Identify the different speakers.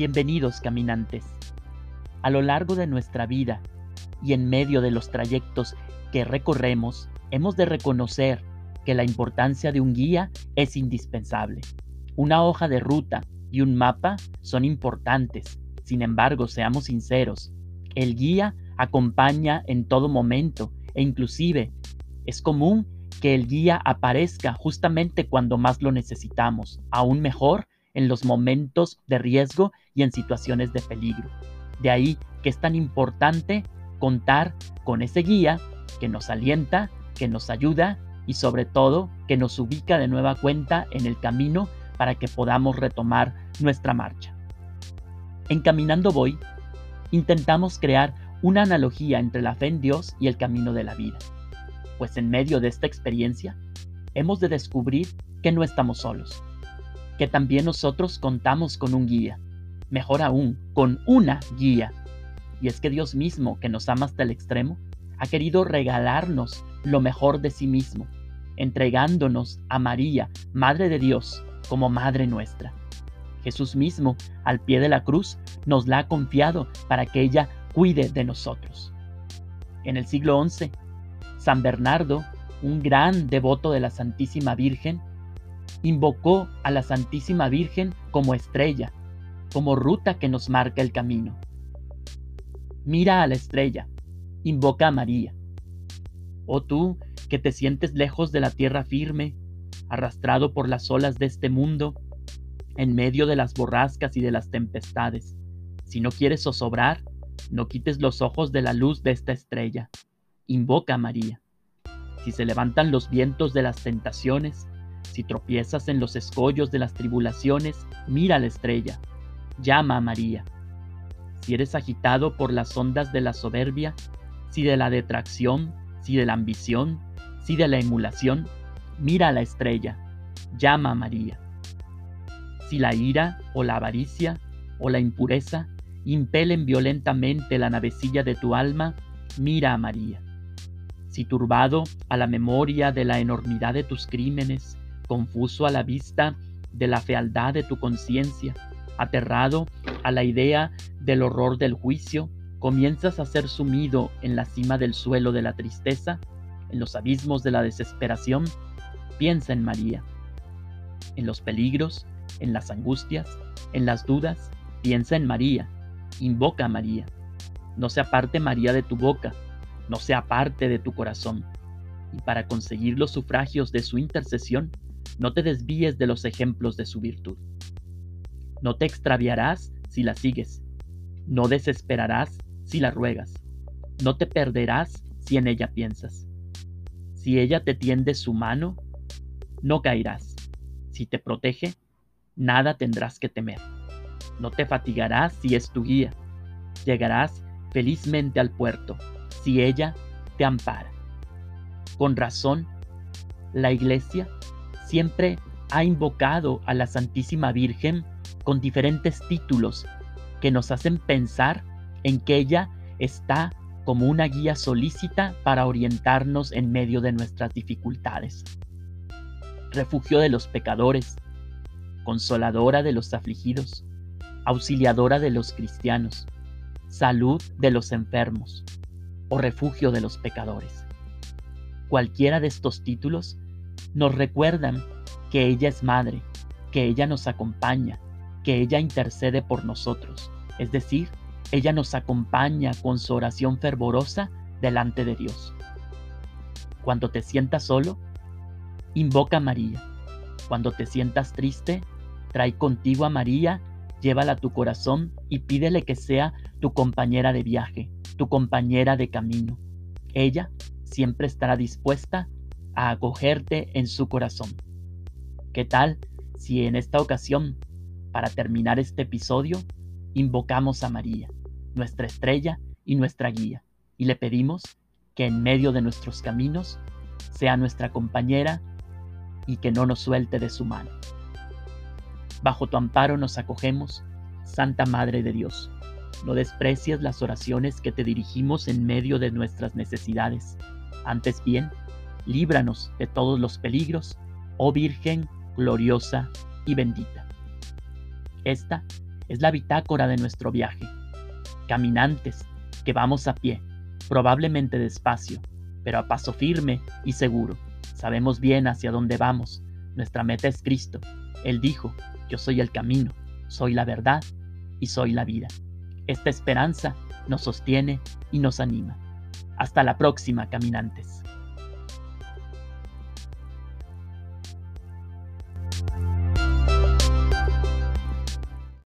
Speaker 1: Bienvenidos caminantes. A lo largo de nuestra vida y en medio de los trayectos que recorremos, hemos de reconocer que la importancia de un guía es indispensable. Una hoja de ruta y un mapa son importantes. Sin embargo, seamos sinceros, el guía acompaña en todo momento e inclusive es común que el guía aparezca justamente cuando más lo necesitamos, aún mejor en los momentos de riesgo y en situaciones de peligro. De ahí que es tan importante contar con ese guía que nos alienta, que nos ayuda y sobre todo que nos ubica de nueva cuenta en el camino para que podamos retomar nuestra marcha. En Caminando Voy, intentamos crear una analogía entre la fe en Dios y el camino de la vida, pues en medio de esta experiencia hemos de descubrir que no estamos solos, que también nosotros contamos con un guía, mejor aún, con una guía. Y es que Dios mismo, que nos ama hasta el extremo, ha querido regalarnos lo mejor de sí mismo, entregándonos a María, Madre de Dios, como Madre nuestra. Jesús mismo, al pie de la cruz, nos la ha confiado para que ella cuide de nosotros. En el siglo XI, San Bernardo, un gran devoto de la Santísima Virgen, invocó a la Santísima Virgen como estrella, como ruta que nos marca el camino. Mira a la estrella, invoca a María. Oh tú que te sientes lejos de la tierra firme, arrastrado por las olas de este mundo, en medio de las borrascas y de las tempestades. Si no quieres zozobrar, no quites los ojos de la luz de esta estrella. Invoca a María. Si se levantan los vientos de las tentaciones, si tropiezas en los escollos de las tribulaciones, mira la estrella, llama a María. Si eres agitado por las ondas de la soberbia, si de la detracción, si de la ambición, si de la emulación, mira a la estrella, llama a María. Si la ira o la avaricia o la impureza impelen violentamente la navecilla de tu alma, mira a María. Si turbado a la memoria de la enormidad de tus crímenes, confuso a la vista de la fealdad de tu conciencia, aterrado a la idea del horror del juicio, comienzas a ser sumido en la cima del suelo de la tristeza, en los abismos de la desesperación, piensa en María. En los peligros, en las angustias, en las dudas, piensa en María, invoca a María. No se aparte María de tu boca, no se aparte de tu corazón. Y para conseguir los sufragios de su intercesión, no te desvíes de los ejemplos de su virtud. No te extraviarás si la sigues. No desesperarás si la ruegas. No te perderás si en ella piensas. Si ella te tiende su mano, no caerás. Si te protege, nada tendrás que temer. No te fatigarás si es tu guía. Llegarás felizmente al puerto si ella te ampara. Con razón, la iglesia siempre ha invocado a la Santísima Virgen con diferentes títulos que nos hacen pensar en que ella está como una guía solícita para orientarnos en medio de nuestras dificultades. Refugio de los pecadores, consoladora de los afligidos, auxiliadora de los cristianos, salud de los enfermos o refugio de los pecadores. Cualquiera de estos títulos nos recuerdan que ella es madre, que ella nos acompaña, que ella intercede por nosotros. Es decir, ella nos acompaña con su oración fervorosa delante de Dios. Cuando te sientas solo, invoca a María. Cuando te sientas triste, trae contigo a María, llévala a tu corazón y pídele que sea tu compañera de viaje, tu compañera de camino. Ella siempre estará dispuesta a acogerte en su corazón. ¿Qué tal si en esta ocasión, para terminar este episodio, invocamos a María, nuestra estrella y nuestra guía, y le pedimos que en medio de nuestros caminos sea nuestra compañera y que no nos suelte de su mano? Bajo tu amparo nos acogemos, Santa Madre de Dios. No desprecies las oraciones que te dirigimos en medio de nuestras necesidades. Antes bien, líbranos de todos los peligros, oh Virgen gloriosa y bendita. Esta es la bitácora de nuestro viaje. Caminantes, que vamos a pie, probablemente despacio, pero a paso firme y seguro. Sabemos bien hacia dónde vamos. Nuestra meta es Cristo. Él dijo, yo soy el camino, soy la verdad y soy la vida. Esta esperanza nos sostiene y nos anima. Hasta la próxima, caminantes.